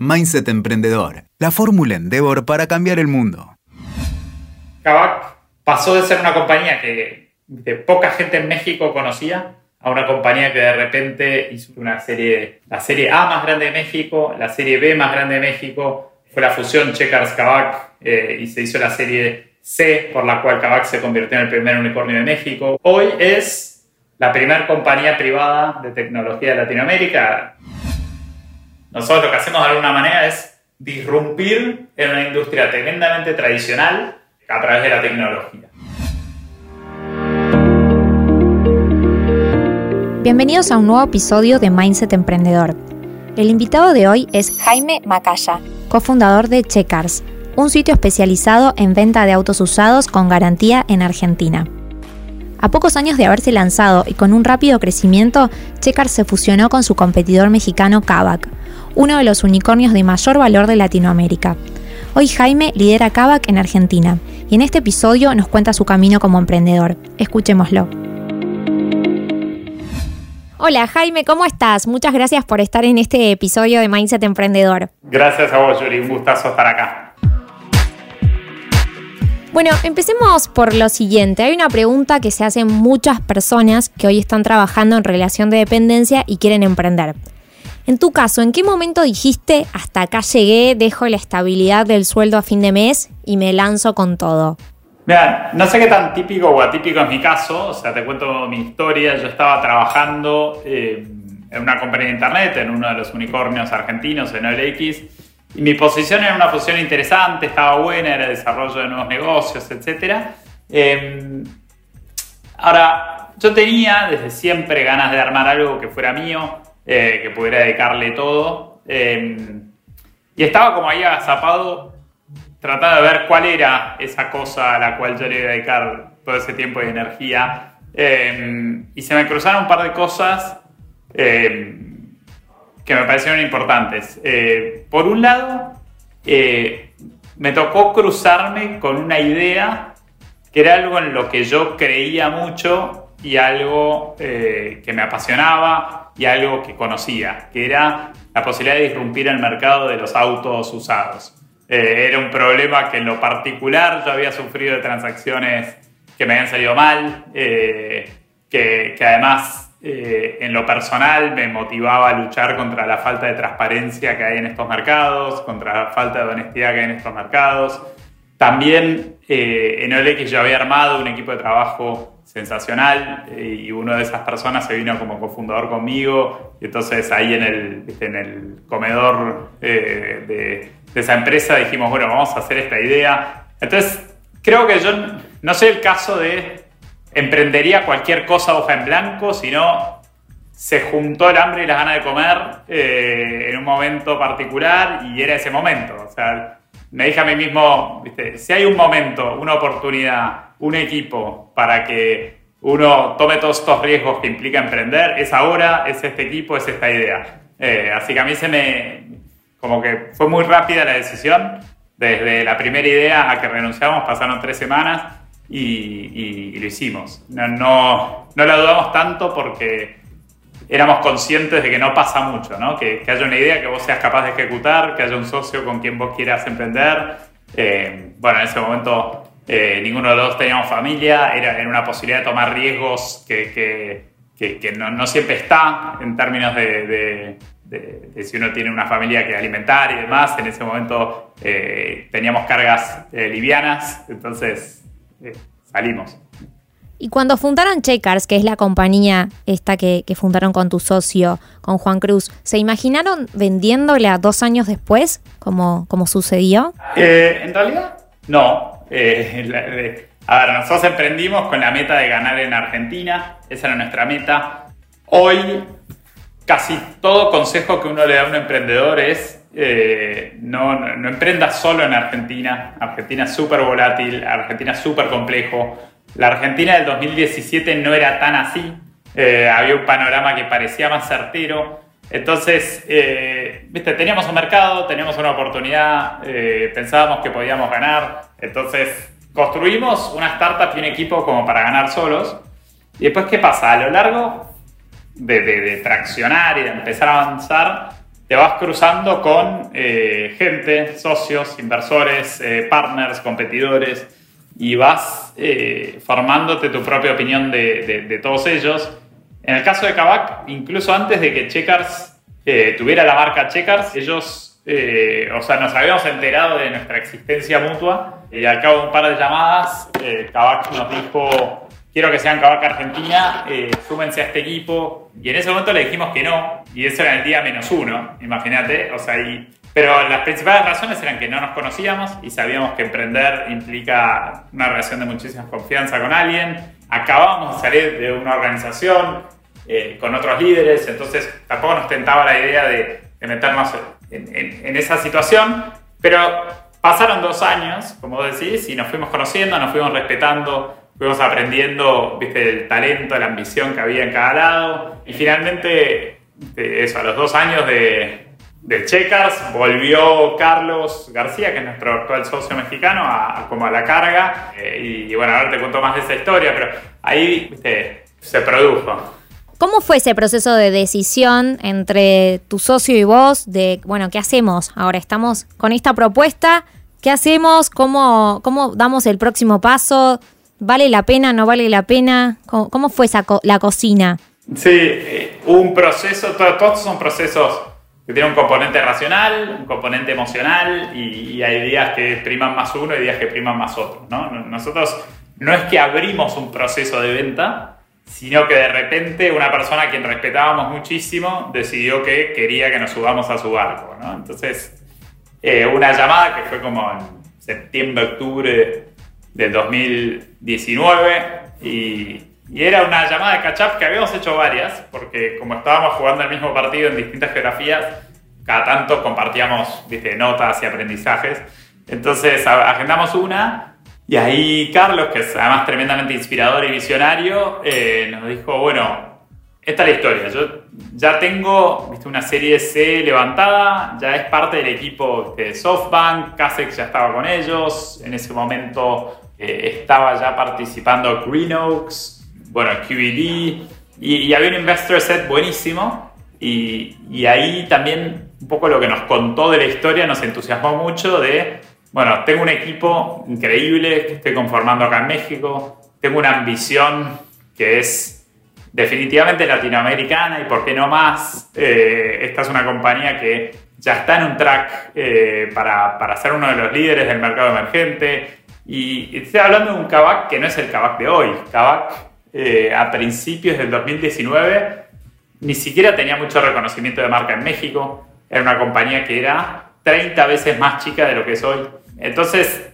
Mindset Emprendedor, la fórmula Endeavor para cambiar el mundo. Kavak pasó de ser una compañía que de poca gente en México conocía a una compañía que de repente hizo una serie, la serie A más grande de México, la serie B más grande de México, fue la fusión Checkers Kavak eh, y se hizo la serie C por la cual Kavak se convirtió en el primer unicornio de México. Hoy es la primera compañía privada de tecnología de Latinoamérica. Nosotros lo que hacemos de alguna manera es disrumpir en una industria tremendamente tradicional a través de la tecnología. Bienvenidos a un nuevo episodio de Mindset Emprendedor. El invitado de hoy es Jaime Macaya, cofundador de Checkers, un sitio especializado en venta de autos usados con garantía en Argentina. A pocos años de haberse lanzado y con un rápido crecimiento, Checkers se fusionó con su competidor mexicano Kavak, uno de los unicornios de mayor valor de Latinoamérica. Hoy Jaime lidera Kavak en Argentina y en este episodio nos cuenta su camino como emprendedor. Escuchémoslo. Hola Jaime, ¿cómo estás? Muchas gracias por estar en este episodio de Mindset Emprendedor. Gracias a vos, Yuri. Un gustazo estar acá. Bueno, empecemos por lo siguiente. Hay una pregunta que se hacen muchas personas que hoy están trabajando en relación de dependencia y quieren emprender. En tu caso, ¿en qué momento dijiste hasta acá llegué, dejo la estabilidad del sueldo a fin de mes y me lanzo con todo? Mira, no sé qué tan típico o atípico es mi caso, o sea, te cuento mi historia. Yo estaba trabajando eh, en una compañía de internet, en uno de los unicornios argentinos, en OLX, y mi posición era una posición interesante, estaba buena, era desarrollo de nuevos negocios, etc. Em, ahora, yo tenía desde siempre ganas de armar algo que fuera mío, eh, que pudiera dedicarle todo. Em, y estaba como ahí agazapado, tratando de ver cuál era esa cosa a la cual yo le iba a dedicar todo ese tiempo y energía. Em, y se me cruzaron un par de cosas que me parecieron importantes. Eh, por un lado, eh, me tocó cruzarme con una idea que era algo en lo que yo creía mucho y algo eh, que me apasionaba y algo que conocía, que era la posibilidad de disrumpir el mercado de los autos usados. era un problema que en lo particular yo había sufrido de transacciones que me habían salido mal, que además eh, en lo personal me motivaba a luchar contra la falta de transparencia que hay en estos mercados, contra la falta de honestidad que hay en estos mercados. También eh, en OLX yo había armado un equipo de trabajo sensacional eh, y una de esas personas se vino como cofundador conmigo y entonces ahí en el, en el comedor de, de, esa empresa dijimos, bueno, vamos a hacer esta idea. Entonces creo que yo no sé el caso de emprendería cualquier cosa hoja en blanco, sino se juntó el hambre y las ganas de comer eh, en un momento particular y era ese momento. O sea, me dije a mí mismo, si hay un momento, una oportunidad, un equipo para que uno tome todos estos riesgos que implica emprender, es ahora, es este equipo, es esta idea. Eh, así que a mí se me, como que fue muy rápida la decisión. Desde la primera idea a que renunciamos pasaron tres semanas y, lo hicimos. No, no, no, la dudamos tanto porque éramos conscientes de que no pasa mucho, ¿no? Que, que, haya una idea que vos seas capaz de ejecutar, que haya un socio con quien vos quieras emprender. Eh, bueno, en ese momento eh, ninguno de los dos teníamos familia, era, era una posibilidad de tomar riesgos que, que, que no, no, siempre está en términos de, de, si uno tiene una familia que alimentar y demás. En ese momento eh, teníamos cargas livianas, entonces eh, salimos. Y cuando fundaron Checkers, que es la compañía esta que, fundaron con tu socio, con Juan Cruz, ¿se imaginaron vendiéndola dos años después, como, como sucedió? Eh, en realidad, no. Eh, a ver, nosotros emprendimos con la meta de ganar en Argentina, esa era nuestra meta. Hoy, casi todo consejo que uno le da a un emprendedor es eh, no, no, emprenda solo en Argentina. Argentina es súper volátil, Argentina es súper complejo. La Argentina del 2017 no era tan así. Eh, había un panorama que parecía más certero. Entonces, eh, viste, teníamos un mercado, teníamos una oportunidad, pensábamos que podíamos ganar. Entonces, construimos una startup y un equipo como para ganar solos. Y después, ¿qué pasa? A lo largo de, de traccionar y de empezar a avanzar, te vas cruzando con eh, gente, socios, inversores, eh, partners, competidores, y vas eh, formándote tu propia opinión de, todos ellos. En el caso de Kavak, incluso antes de que Checkers tuviera la marca Checkers, ellos, o sea, nos habíamos enterado de nuestra existencia mutua, y al cabo de un par de llamadas, Kavak nos dijo quiero que sean Cabaca Argentina, eh, súmense a este equipo. Y en ese momento le dijimos que no, y eso era el día menos uno, imagínate. O sea, pero las principales razones eran que no nos conocíamos y sabíamos que emprender implica una relación de muchísima confianza con alguien. Acabábamos de salir de una organización eh, con otros líderes, entonces tampoco nos tentaba la idea de, meternos en, en esa situación. Pero pasaron dos años, como decís, y nos fuimos conociendo, nos fuimos respetando fuimos aprendiendo, viste, el talento, la ambición que había en cada lado. Y finalmente, eso, a los dos años de, de Checkers, volvió Carlos García, que es nuestro actual socio mexicano, a, como a la carga. Eh, y, bueno, ahora te cuento más de esa historia, pero ahí, viste, se produjo. ¿Cómo fue ese proceso de decisión entre tu socio y vos de, bueno, ¿qué hacemos? Ahora estamos con esta propuesta, ¿qué hacemos? ¿Cómo, cómo damos el próximo paso? ¿Vale la pena, no vale la pena? ¿Cómo, fue esa la cocina? Sí, eh, un proceso, todos son procesos que tienen un componente racional, un componente emocional y, hay días que priman más uno y días que priman más otro. ¿no? Nosotros no es que abrimos un proceso de venta, sino que de repente una persona a quien respetábamos muchísimo decidió que quería que nos subamos a su barco. Entonces, eh, una llamada que fue como en septiembre, octubre del 2019 y, era una llamada de catch up que habíamos hecho varias, porque como estábamos jugando el mismo partido en distintas geografías, cada tanto compartíamos notas y aprendizajes. Entonces agendamos una y ahí Carlos, que es además tremendamente inspirador y visionario, eh, nos dijo, bueno, esta es la historia. Yo ya tengo ¿viste? una serie C levantada, ya es parte del equipo de SoftBank, Casex ya estaba con ellos, en ese momento eh, estaba ya participando Green Oaks, bueno, QED, y, había un investor set buenísimo. Y, y, ahí también un poco lo que nos contó de la historia nos entusiasmó mucho de, bueno, tengo un equipo increíble que estoy conformando acá en México, tengo una ambición que es definitivamente latinoamericana y por qué no más. Eh, esta es una compañía que ya está en un track eh, para, para ser uno de los líderes del mercado emergente y estoy hablando de un Kavak que no es el Kavak de hoy. Kavak eh, a principios del 2019 ni siquiera tenía mucho reconocimiento de marca en México. Era una compañía que era 30 veces más chica de lo que es hoy. Entonces,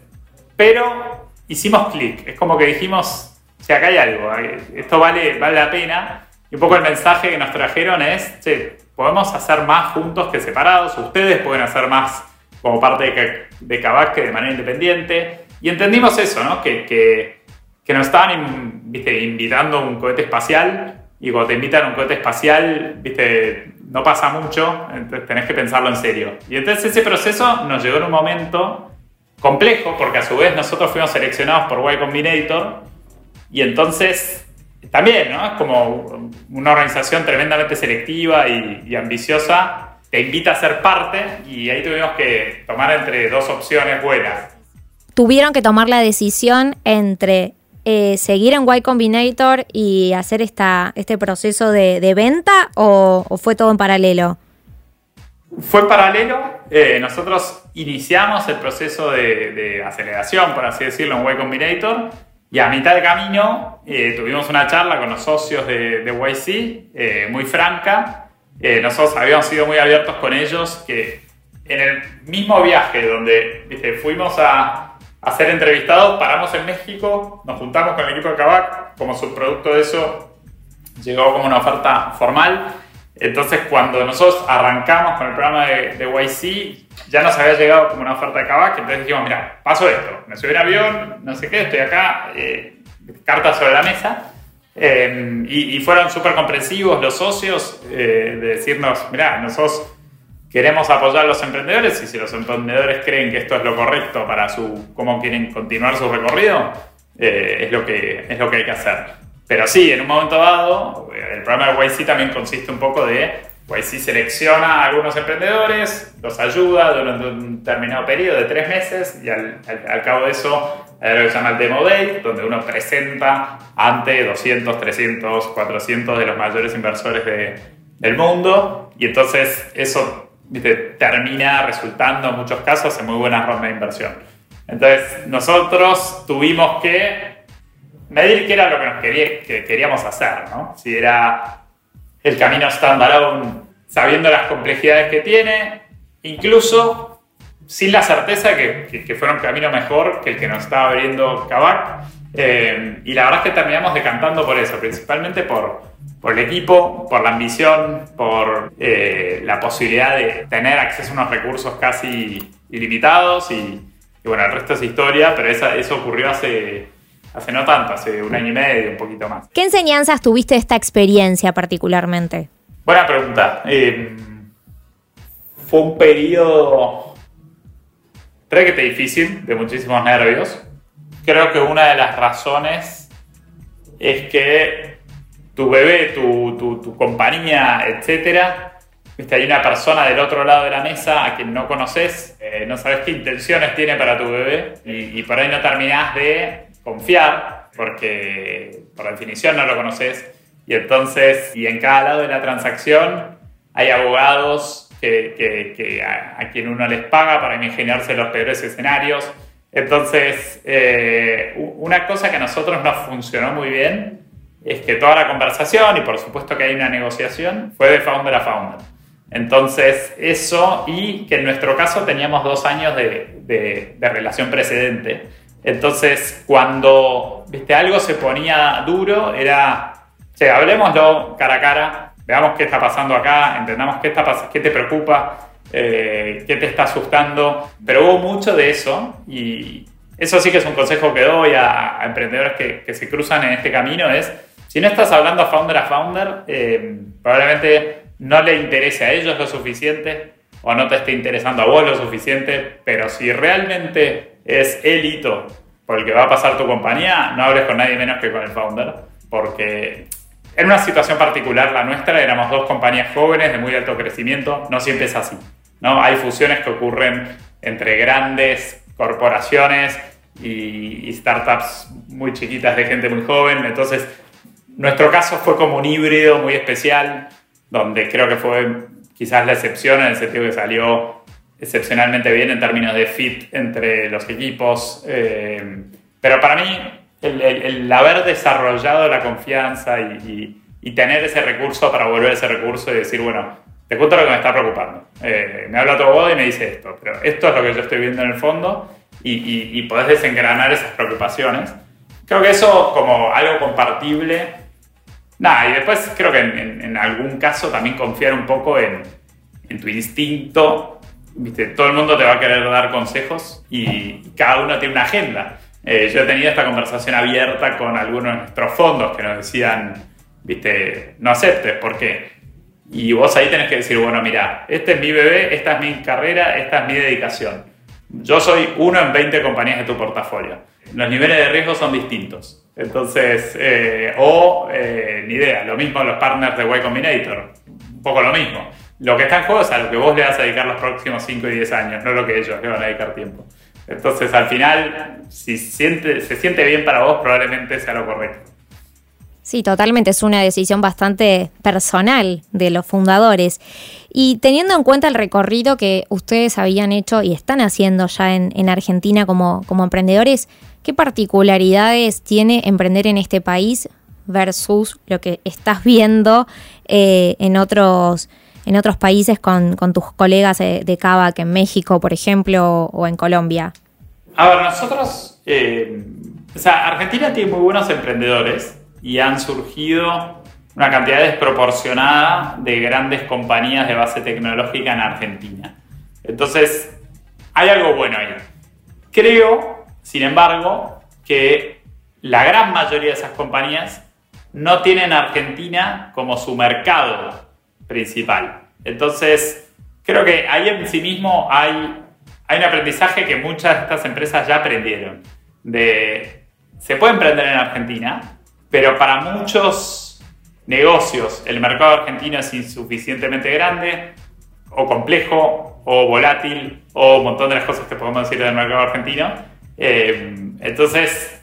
pero hicimos clic. Es como que dijimos, si acá hay algo, esto vale, vale la pena. Y un poco el mensaje que nos trajeron es, che, podemos hacer más juntos que separados. Ustedes pueden hacer más como parte de, de que de manera independiente. Y entendimos eso, ¿no? Que, que, que nos estaban ¿viste? invitando a un cohete espacial y cuando te invitan a un cohete espacial, ¿viste? no pasa mucho, entonces tenés que pensarlo en serio. Y entonces ese proceso nos llegó en un momento complejo, porque a su vez nosotros fuimos seleccionados por Y Combinator y entonces también, ¿no? Es como una organización tremendamente selectiva y, y, ambiciosa, te invita a ser parte y ahí tuvimos que tomar entre dos opciones buenas tuvieron que tomar la decisión entre eh, seguir en Y Combinator y hacer esta, este proceso de, venta o, fue todo en paralelo? Fue en paralelo. Eh, nosotros iniciamos el proceso de, aceleración, por así decirlo, en Y Combinator. Y a mitad de camino eh, tuvimos una charla con los socios de, de YC, muy franca. nosotros habíamos sido muy abiertos con ellos que en el mismo viaje donde fuimos a, a ser entrevistados. Paramos en México, nos juntamos con el equipo de Kavak, como subproducto de eso llegó como una oferta formal. Entonces cuando nosotros arrancamos con el programa de, de YC, ya nos había llegado como una oferta de Kavak, entonces dijimos, mira, paso esto, me subí en avión, no sé qué, estoy acá, eh, cartas sobre la mesa. Eh, y, fueron súper comprensivos los socios eh, de decirnos, mira, nosotros queremos apoyar a los emprendedores y si los emprendedores creen que esto es lo correcto para su cómo quieren continuar su recorrido, eh, es, lo que, es lo que hay que hacer. Pero sí, en un momento dado, el programa de YC también consiste un poco de sí selecciona a algunos emprendedores, los ayuda durante un determinado periodo de tres meses y al, cabo de eso hay lo que se llama el Demo Day, donde uno presenta ante 200, 300, 400 de los mayores inversores del mundo y entonces eso termina resultando en muchos casos en muy buenas rondas de inversión. Entonces nosotros tuvimos que medir qué era lo que, nos que queríamos hacer, ¿no? Si era el camino standalone sabiendo las complejidades que tiene, incluso sin la certeza que, que, fuera un camino mejor que el que nos estaba abriendo Kavak. Eh, y la verdad es que terminamos decantando por eso, principalmente por, por el equipo, por la ambición, por eh, la posibilidad de tener acceso a unos recursos casi ilimitados y, bueno, el resto es historia, pero eso ocurrió hace, hace no tanto, hace un año y medio, un poquito más. ¿Qué enseñanzas tuviste de esta experiencia particularmente? Buena pregunta. Eh, fue un periodo que difícil, de muchísimos nervios. Creo que una de las razones es que tu bebé, tu, tu, compañía, etcétera, hay una persona del otro lado de la mesa a quien no conoces, eh, no sabes qué intenciones tiene para tu bebé y, y por ahí no terminás de confiar porque por definición no lo conoces y entonces, y en cada lado de la transacción hay abogados que, a, quien uno les paga para imaginarse los peores escenarios. Entonces, eh, una cosa que a nosotros nos funcionó muy bien es que toda la conversación, y por supuesto que hay una negociación, fue de founder a founder. Entonces, eso y que en nuestro caso teníamos dos años de, de, de relación precedente. Entonces, cuando ¿viste? algo se ponía duro, era Sí, hablemoslo cara a cara, veamos qué está pasando acá, entendamos qué, está, qué te preocupa, eh, qué te está asustando, pero hubo mucho de eso y eso sí que es un consejo que doy a, emprendedores que, se cruzan en este camino, es si no estás hablando founder a founder, eh, probablemente no le interese a ellos lo suficiente o no te esté interesando a vos lo suficiente, pero si realmente es el hito por el que va a pasar tu compañía, no hables con nadie menos que con el founder, porque en una situación particular, la nuestra, éramos dos compañías jóvenes de muy alto crecimiento, no siempre es así. ¿no? Hay fusiones que ocurren entre grandes corporaciones y, startups muy chiquitas de gente muy joven. Entonces, nuestro caso fue como un híbrido muy especial, donde creo que fue quizás la excepción en el sentido que salió excepcionalmente bien en términos de fit entre los equipos. Eh, pero para mí, el, haber desarrollado la confianza y, tener ese recurso para volver ese recurso y decir, bueno, te cuento lo que me está preocupando. Eh, me habla tu abogado y me dice esto, pero esto es lo que yo estoy viendo en el fondo y, y, podés desengranar esas preocupaciones. Creo que eso como algo compartible. Nada, y después creo que en, algún caso también confiar un poco en, en tu instinto. ¿Viste? Todo el mundo te va a querer dar consejos y cada uno tiene una agenda. Eh, yo he tenido esta conversación abierta con algunos de nuestros fondos que nos decían, viste, no aceptes, ¿por qué? Y vos ahí tenés que decir, bueno, mira, este es mi bebé, esta es mi carrera, esta es mi dedicación. Yo soy uno en 20 compañías de tu portafolio. Los niveles de riesgo son distintos. Entonces, eh, o, eh, ni idea, lo mismo los partners de Y Combinator, un poco lo mismo. Lo que está en juego es a lo que vos le vas a dedicar los próximos 5 y 10 años, no lo que ellos le van a dedicar tiempo. Entonces, al final, si siente, se siente bien para vos, probablemente sea lo correcto. Sí, totalmente. Es una decisión bastante personal de los fundadores. Y teniendo en cuenta el recorrido que ustedes habían hecho y están haciendo ya en, Argentina como, como emprendedores, ¿qué particularidades tiene emprender en este país versus lo que estás viendo eh, en otros en otros países con, tus colegas de, de que en México, por ejemplo, o en Colombia? A ver, nosotros, eh, o sea, Argentina tiene muy buenos emprendedores y han surgido una cantidad desproporcionada de grandes compañías de base tecnológica en Argentina. Entonces, hay algo bueno ahí. Creo, sin embargo, que la gran mayoría de esas compañías no tienen Argentina como su mercado principal. Entonces, creo que ahí en sí mismo hay, hay un aprendizaje que muchas de estas empresas ya aprendieron. Se puede emprender en Argentina, pero para muchos negocios, el mercado argentino es insuficientemente grande, o complejo, o volátil, o un montón de las cosas que podemos decir del mercado argentino. Eh, entonces,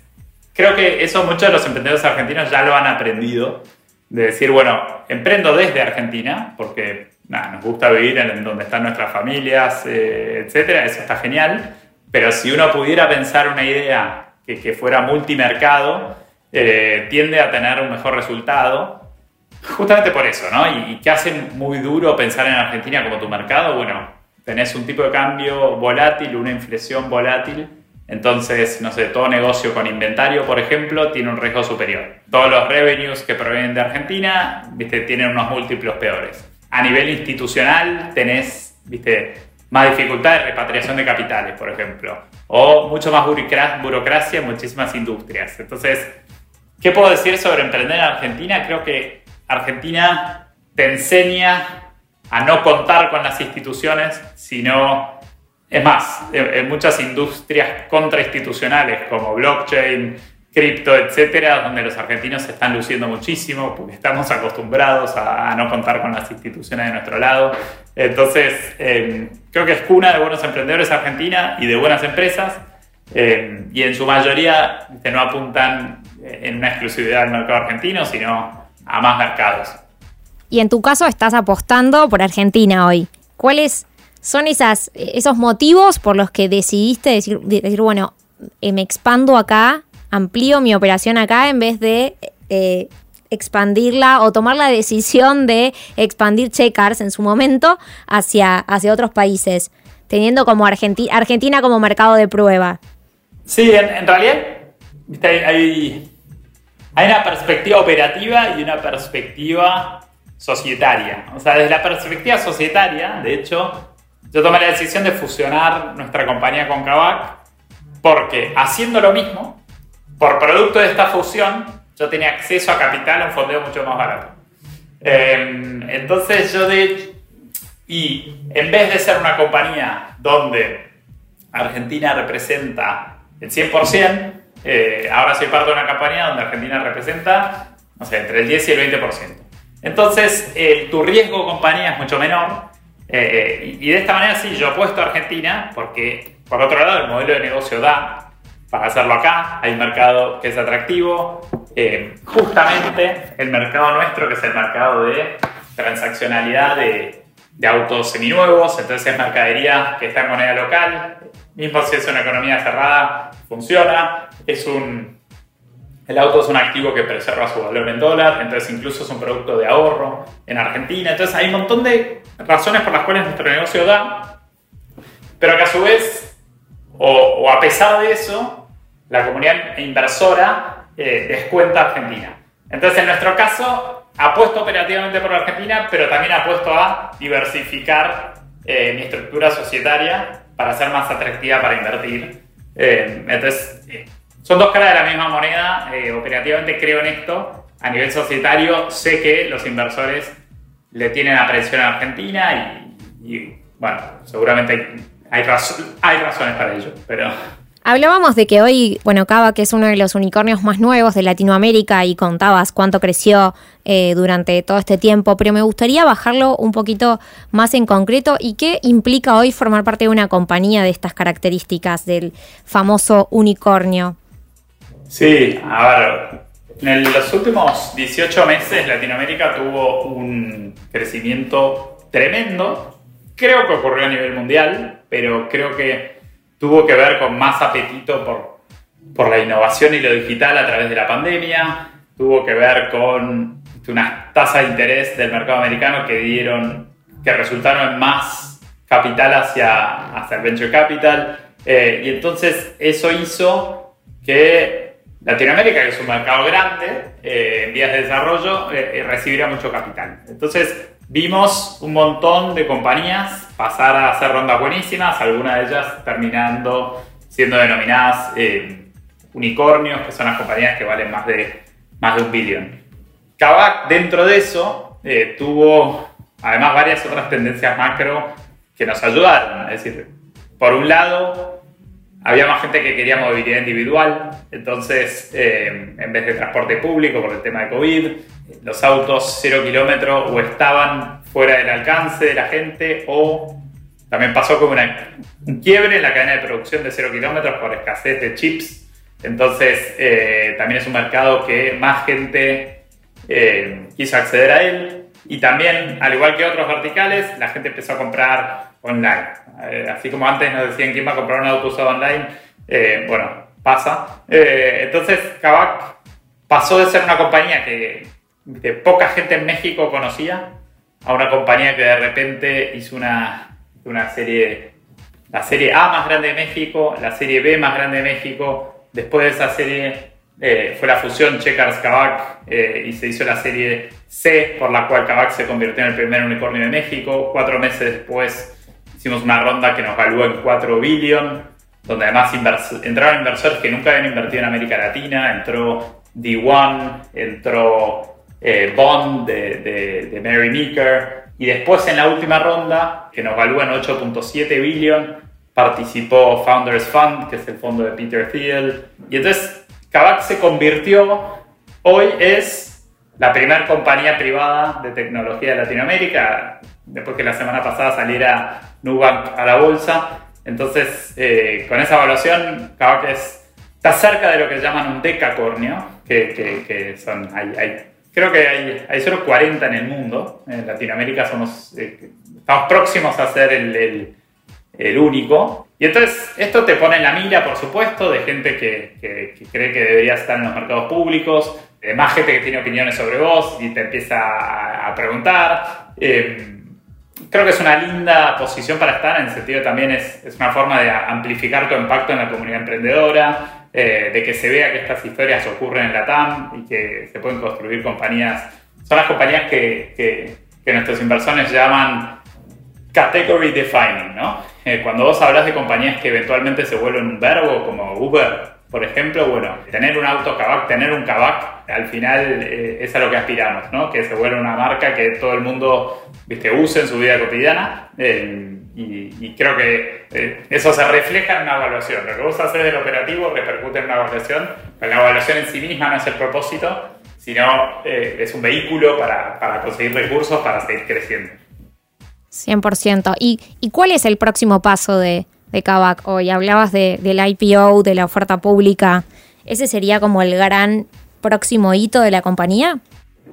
creo que eso muchos de los emprendedores argentinos ya lo han aprendido, de decir, bueno, emprendo desde Argentina, porque nos gusta vivir en donde están nuestras familias, eh, etcétera, eso está genial, pero si uno pudiera pensar una idea que, que fuera multimercado, eh, tiende a tener un mejor resultado. Justamente por eso, ¿no? Y, y que hace muy duro pensar en Argentina como tu mercado, bueno, tenés un tipo de cambio volátil, una inflación volátil, entonces, no sé, todo negocio con inventario, por ejemplo, tiene un riesgo superior. Todos los revenues que provienen de Argentina, viste, tienen unos múltiplos peores. A nivel institucional, tenés, viste, más dificultad de repatriación de capitales, por ejemplo, o mucho más burocracia en muchísimas industrias. Entonces, ¿qué puedo decir sobre emprender en Argentina? Creo que Argentina te enseña a no contar con las instituciones, sino, es más, en muchas industrias contrainstitucionales como blockchain, cripto, etcétera, donde los argentinos se están luciendo muchísimo porque estamos acostumbrados a, no contar con las instituciones de nuestro lado. Entonces, em, creo que es cuna de buenos emprendedores Argentina y de buenas empresas. Em, y en su mayoría no apuntan en una exclusividad al mercado argentino, sino a más mercados. Y en tu caso estás apostando por Argentina hoy. ¿Cuáles son esas, esos motivos por los que decidiste decir, decir bueno, eh, me expando acá amplío mi operación acá en vez de eh, expandirla o tomar la decisión de expandir Checkers en su momento hacia, hacia otros países, teniendo como Argentina como mercado de prueba. Sí, en, realidad hay, hay una perspectiva operativa y una perspectiva societaria. O sea, desde la perspectiva societaria, de hecho, yo tomé la decisión de fusionar nuestra compañía con Kavak porque haciendo lo mismo, por producto de esta fusión, yo tenía acceso a capital a un fondeo mucho más barato. Em, entonces yo de y en vez de ser una compañía donde Argentina representa el 100%, eh, ahora soy parte de una compañía donde Argentina representa, no sé, entre el 10 y el 20%. Entonces, tu riesgo compañía es mucho menor. Eh, y de esta manera sí, yo apuesto a Argentina porque, por otro lado, el modelo de negocio da para hacerlo acá. Hay un mercado que es atractivo. Eh, justamente el mercado nuestro, que es el mercado de transaccionalidad de, de autos seminuevos, entonces es mercadería que está en moneda local. Mismo si es una economía cerrada, funciona. Es un, el auto es un activo que preserva su valor en dólar, entonces incluso es un producto de ahorro en Argentina. Entonces hay un montón de razones por las cuales nuestro negocio da, pero que a su vez, o, o a pesar de eso, la comunidad inversora eh, descuenta Argentina. Entonces, en nuestro caso, apuesto operativamente por Argentina, pero también apuesto a diversificar eh, mi estructura societaria para ser más atractiva para invertir. Eh, entonces, son dos caras de la misma moneda. operativamente creo en esto. A nivel societario, sé que los inversores le tienen aprehensión a Argentina y, bueno, seguramente hay, hay razones para ello, pero Hablábamos de que hoy, bueno, Cava, que es uno de los unicornios más nuevos de Latinoamérica y contabas cuánto creció eh, durante todo este tiempo, pero me gustaría bajarlo un poquito más en concreto y qué implica hoy formar parte de una compañía de estas características del famoso unicornio. Sí, a ver, en los últimos 18 meses Latinoamérica tuvo un crecimiento tremendo. Creo que ocurrió a nivel mundial, pero creo que tuvo que ver con más apetito por, por la innovación y lo digital a través de la pandemia, tuvo que ver con unas tasas de interés del mercado americano que dieron, que resultaron en más capital hacia, hacia el venture capital. Eh, y entonces eso hizo que Latinoamérica, que es un mercado grande eh, en vías de desarrollo, eh, recibiera mucho capital. Entonces Vimos un montón de compañías pasar a hacer rondas buenísimas, algunas de ellas terminando siendo denominadas eh, unicornios, que son las compañías que valen más de, más de un billón. Kavak, dentro de eso, eh, tuvo además varias otras tendencias macro que nos ayudaron. Es decir, por un lado, había más gente que quería movilidad individual, entonces eh, en vez de transporte público por el tema de COVID, los autos cero kilómetros o estaban fuera del alcance de la gente o también pasó como un quiebre en la cadena de producción de cero kilómetros por escasez de chips. Entonces eh, también es un mercado que más gente eh, quiso acceder a él. Y también, al igual que otros verticales, la gente empezó a comprar online. Eh, así como antes nos decían quién va a comprar un auto usado online, eh, bueno, pasa. Eh, entonces, Kavak pasó de ser una compañía que de poca gente en México conocía a una compañía que de repente hizo una, una serie, la serie A más grande de México, la serie B más grande de México. Después de esa serie fue la fusión Checkers Kavak y se hizo la serie C, por la cual Kavak se convirtió en el primer unicornio de México. Cuatro meses después Hicimos una ronda que nos valuó en 4 billion, donde además entraron inversores que nunca habían invertido en América Latina. Entró D1, entró eh, Bond de, Mary Meeker. Y después en la última ronda, que nos valúa en 8.7 billion, participó Founders Fund, que es el fondo de Peter Thiel. Y entonces Kavak se convirtió, hoy es la primera compañía privada de tecnología de Latinoamérica, después que la semana pasada saliera Nubank a la bolsa. Entonces, eh, con esa evaluación, Kavak está cerca de lo que llaman un decacornio, que, que, son, hay, creo que hay, hay, solo 40 en el mundo. En Latinoamérica somos, eh, estamos próximos a ser el, el, único. Y entonces, esto te pone en la mira, por supuesto, de gente que, cree que debería estar en los mercados públicos, de más gente que tiene opiniones sobre vos y te empieza a, a preguntar. Eh, creo que es una linda posición para estar, en el sentido también es, es una forma de amplificar tu impacto en la comunidad emprendedora, eh, de que se vea que estas historias ocurren en la TAM y que se pueden construir compañías. Son las compañías que, que, que nuestros inversores llaman category defining, ¿no? Eh, cuando vos hablas de compañías que eventualmente se vuelven un verbo, como Uber, por ejemplo, bueno, tener un auto Kavak, tener un Kavak, al final eh, es a lo que aspiramos, ¿no? Que se vuelva una marca que todo el mundo ¿viste? use en su vida cotidiana. Eh, y, creo que eh, eso se refleja en una evaluación. Lo que vos haces del operativo repercute en una evaluación, pero la evaluación en sí misma no es el propósito, sino es un vehículo para, conseguir recursos para seguir creciendo. 100%. ¿Y, ¿Y cuál es el próximo paso de, de Kavak hoy? Hablabas de, del IPO, de la oferta pública. ¿Ese sería como el gran próximo hito de la compañía?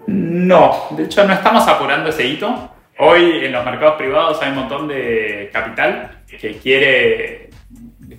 No, de hecho no estamos apurando ese hito. Hoy en los mercados privados hay un montón de capital que quiere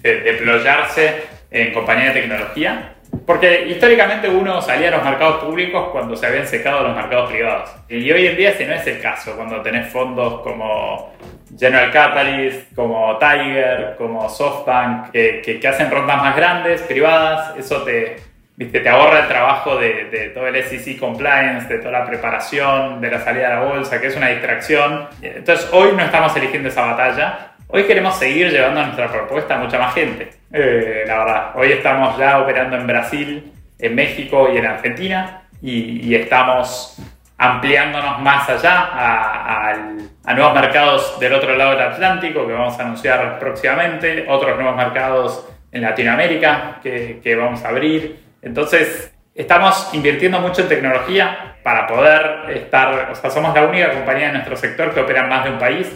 deployarse en compañías de tecnología porque históricamente uno salía a los mercados públicos cuando se habían secado los mercados privados. Y hoy en día ese no es el caso, cuando tenés fondos como General Catalyst, como Tiger, como SoftBank, que, que, hacen rondas más grandes, privadas, eso te, ¿viste? te ahorra el trabajo de, de, todo el SEC compliance, de toda la preparación, de la salida a la bolsa, que es una distracción. Entonces hoy no estamos eligiendo esa batalla, hoy queremos seguir llevando nuestra propuesta a mucha más gente. Eh, la verdad, hoy estamos ya operando en Brasil, en México y en Argentina y, estamos ampliándonos más allá a, nuevos mercados del otro lado del Atlántico que vamos a anunciar próximamente, otros nuevos mercados en Latinoamérica que, que vamos a abrir. Entonces, estamos invirtiendo mucho en tecnología para poder estar, o sea, somos la única compañía de nuestro sector que opera en más de un país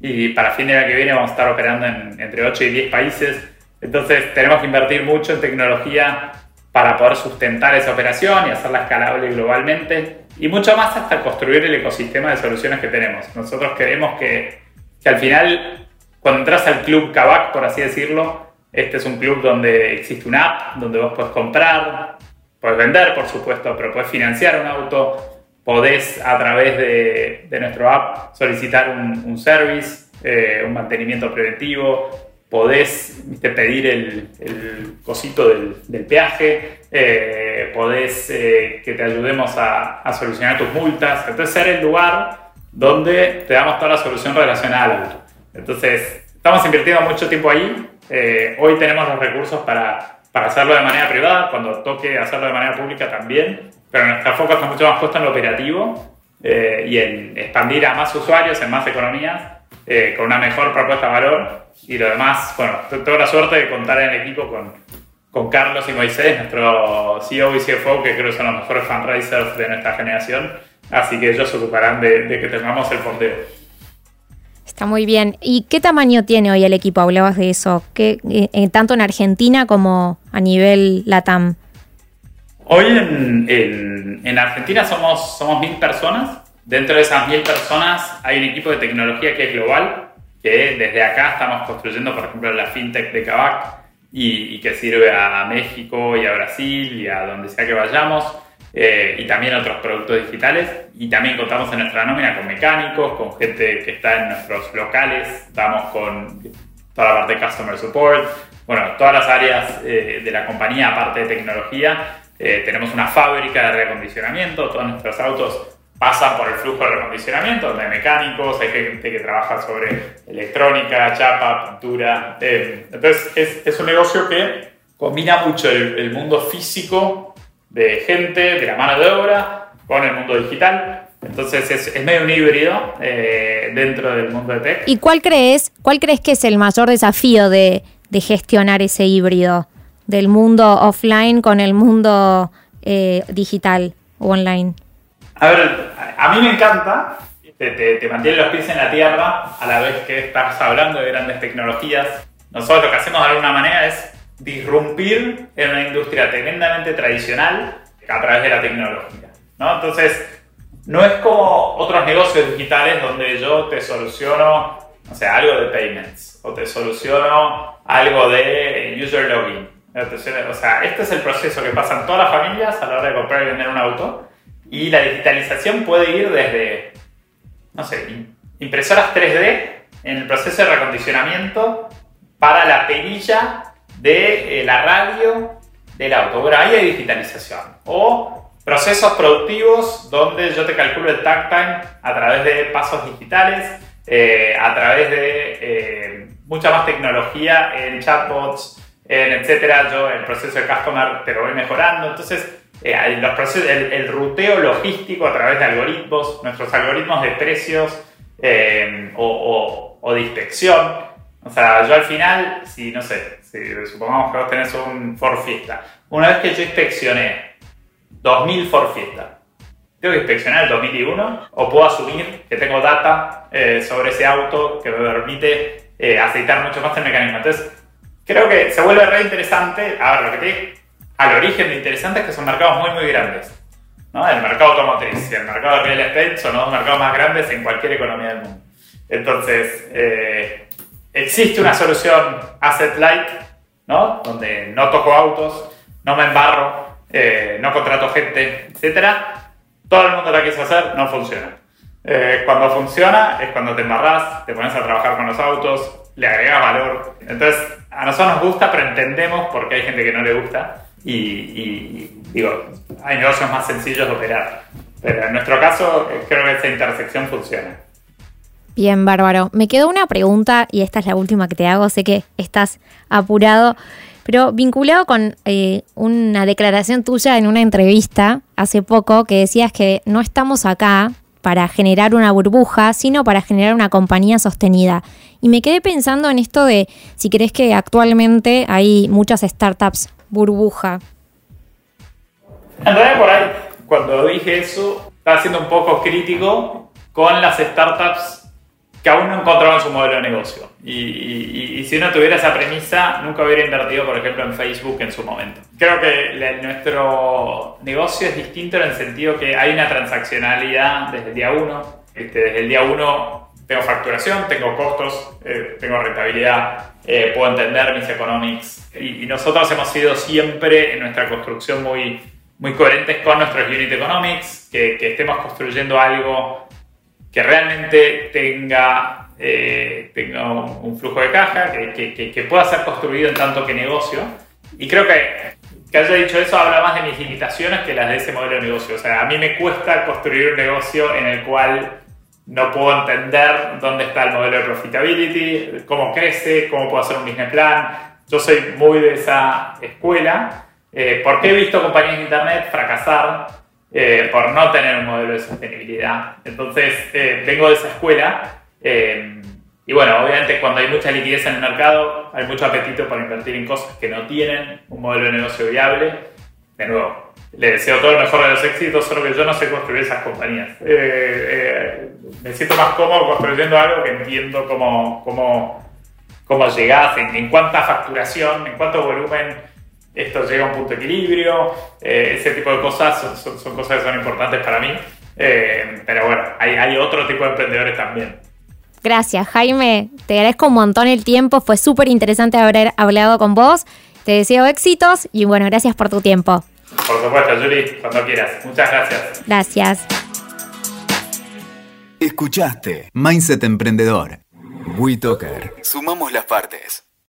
y para fin de año que viene vamos a estar operando en, entre 8 y 10 países entonces tenemos que invertir mucho en tecnología para poder sustentar esa operación y hacerla escalable globalmente y mucho más hasta construir el ecosistema de soluciones que tenemos. Nosotros queremos que, que al final, cuando entras al club Kavak, por así decirlo, este es un club donde existe una app, donde vos puedes comprar, puedes vender, por supuesto, pero puedes financiar un auto, podés a través de, de nuestro app solicitar un, un service, eh, un mantenimiento preventivo, podés pedir el, el, cosito del, del peaje, eh, podés eh, que te ayudemos a, a, solucionar tus multas. Entonces, ser el lugar donde te damos toda la solución relacionada al auto. Entonces, estamos invirtiendo mucho tiempo ahí. Eh, hoy tenemos los recursos para, para, hacerlo de manera privada, cuando toque hacerlo de manera pública también, pero nuestra foco está mucho más puesto en lo operativo y en expandir a más usuarios, en más economías eh, con una mejor propuesta de valor. Y lo demás, bueno, tengo la suerte de contar en el equipo con, con Carlos y Moisés, nuestro CEO y CFO, que creo que son los mejores fundraisers de nuestra generación. Así que ellos se ocuparán de, que tengamos el fondeo. Está muy bien. ¿Y qué tamaño tiene hoy el equipo? Hablabas de eso. ¿Qué, eh, tanto en Argentina como a nivel LATAM. Hoy en, en, Argentina somos, somos mil personas. Dentro de esas mil personas hay un equipo de tecnología que es global, que desde acá estamos construyendo, por ejemplo, la fintech de Kavak y, que sirve a México y a Brasil y a donde sea que vayamos. Eh, y también otros productos digitales. Y también contamos en nuestra nómina con mecánicos, con gente que está en nuestros locales, estamos con toda la parte de Customer Support, bueno, todas las áreas eh, de la compañía, aparte de tecnología. Eh, tenemos una fábrica de reacondicionamiento, todos nuestros autos pasan por el flujo de recondicionamiento, donde hay mecánicos, hay gente que trabaja sobre electrónica, chapa, pintura. Eh, entonces es, es, un negocio que combina mucho el, mundo físico de gente, de la mano de obra, con el mundo digital. Entonces es, es medio un híbrido eh, dentro del mundo de tech. ¿Y cuál crees, cuál crees que es el mayor desafío de, de gestionar ese híbrido del mundo offline con el mundo eh, digital o online? A ver, a mí me encanta, te, te, mantiene los pies en la tierra a la vez que estás hablando de grandes tecnologías. Nosotros lo que hacemos de alguna manera es disrumpir en una industria tremendamente tradicional a través de la tecnología. ¿no? Entonces, no es como otros negocios digitales donde yo te soluciono, o sea, algo de payments o te soluciono algo de user login. O sea, este es el proceso que pasan todas las familias a la hora de comprar y vender un auto y la digitalización puede ir desde, no sé, impresoras 3D en el proceso de recondicionamiento para la perilla de eh, la radio del auto. Bueno, ahí hay digitalización. O procesos productivos donde yo te calculo el tag time a través de pasos digitales, eh, a través de eh, mucha más tecnología en chatbots, en etcétera. Yo el proceso de customer te lo voy mejorando. Entonces, los procesos, el, ruteo logístico a través de algoritmos, nuestros algoritmos de precios o, o, de inspección. O sea, yo al final, si no sé, supongamos que vos tenés un Ford Fiesta, una vez que yo inspeccioné 2000 Ford Fiesta, ¿tengo que inspeccionar el 2001 o puedo asumir que tengo data eh, sobre ese auto que me permite aceitar mucho más el mecanismo? Entonces, creo que se vuelve re interesante. A ver, lo que te al origen de interesantes que son mercados muy, muy grandes. ¿no? El mercado automotriz y el mercado de real estate son los dos mercados más grandes en cualquier economía del mundo. Entonces, eh, existe una solución asset light, ¿no? donde no toco autos, no me embarro, eh, no contrato gente, etc. Todo el mundo la quiso hacer, no funciona. Eh, cuando funciona es cuando te embarras, te pones a trabajar con los autos, le agregas valor. Entonces, a nosotros nos gusta, pero entendemos por qué hay gente que no le gusta y, digo, hay negocios más sencillos de operar. Pero en nuestro caso eh, creo que esa intersección funciona. Bien, bárbaro. Me quedó una pregunta y esta es la última que te hago. Sé que estás apurado, pero vinculado con eh, una declaración tuya en una entrevista hace poco que decías que no estamos acá para generar una burbuja, sino para generar una compañía sostenida. Y me quedé pensando en esto de si crees que actualmente hay muchas startups burbuja. Por ahí, cuando dije eso, estaba siendo un poco crítico con las startups que aún no encontraban su modelo de negocio. Y, si uno tuviera esa premisa, nunca hubiera invertido, por ejemplo, en Facebook en su momento. Creo que nuestro negocio es distinto en el sentido que hay una transaccionalidad desde el día uno. Este, desde el día uno tengo facturación, tengo costos, eh, tengo rentabilidad, eh, puedo entender mis economics. Y, nosotros hemos sido siempre en nuestra construcción muy, muy coherentes con nuestros unit economics, que, estemos construyendo algo que realmente tenga, eh, tenga un, flujo de caja, que, que, pueda ser construido en tanto que negocio. Y creo que que haya dicho eso habla más de mis limitaciones que las de ese modelo de negocio. O sea, a mí me cuesta construir un negocio en el cual no puedo entender dónde está el modelo de profitability, cómo crece, cómo puedo hacer un business plan. Yo soy muy de esa escuela eh, porque he visto compañías de internet fracasar eh, por no tener un modelo de sostenibilidad. Entonces, eh, vengo de esa escuela y bueno, obviamente cuando hay mucha liquidez en el mercado, hay mucho apetito para invertir en cosas que no tienen un modelo de negocio viable. De nuevo, le deseo todo lo mejor de los éxitos, solo que yo no sé construir esas compañías. Eh, eh, me siento más cómodo construyendo algo que entiendo cómo, cómo, cómo llegás, en, cuánta facturación, en cuánto volumen esto llega a un punto de equilibrio. Eh, ese tipo de cosas son, son, cosas que son importantes para mí. pero bueno, hay, hay otro tipo de emprendedores también. Gracias, Jaime. Te agradezco un montón el tiempo. Fue súper interesante haber hablado con vos. Te deseo éxitos y bueno, gracias por tu tiempo. Por supuesto, Juli, cuando quieras. Muchas gracias. Gracias. Escuchaste Mindset Emprendedor. WeToker. Sumamos las partes.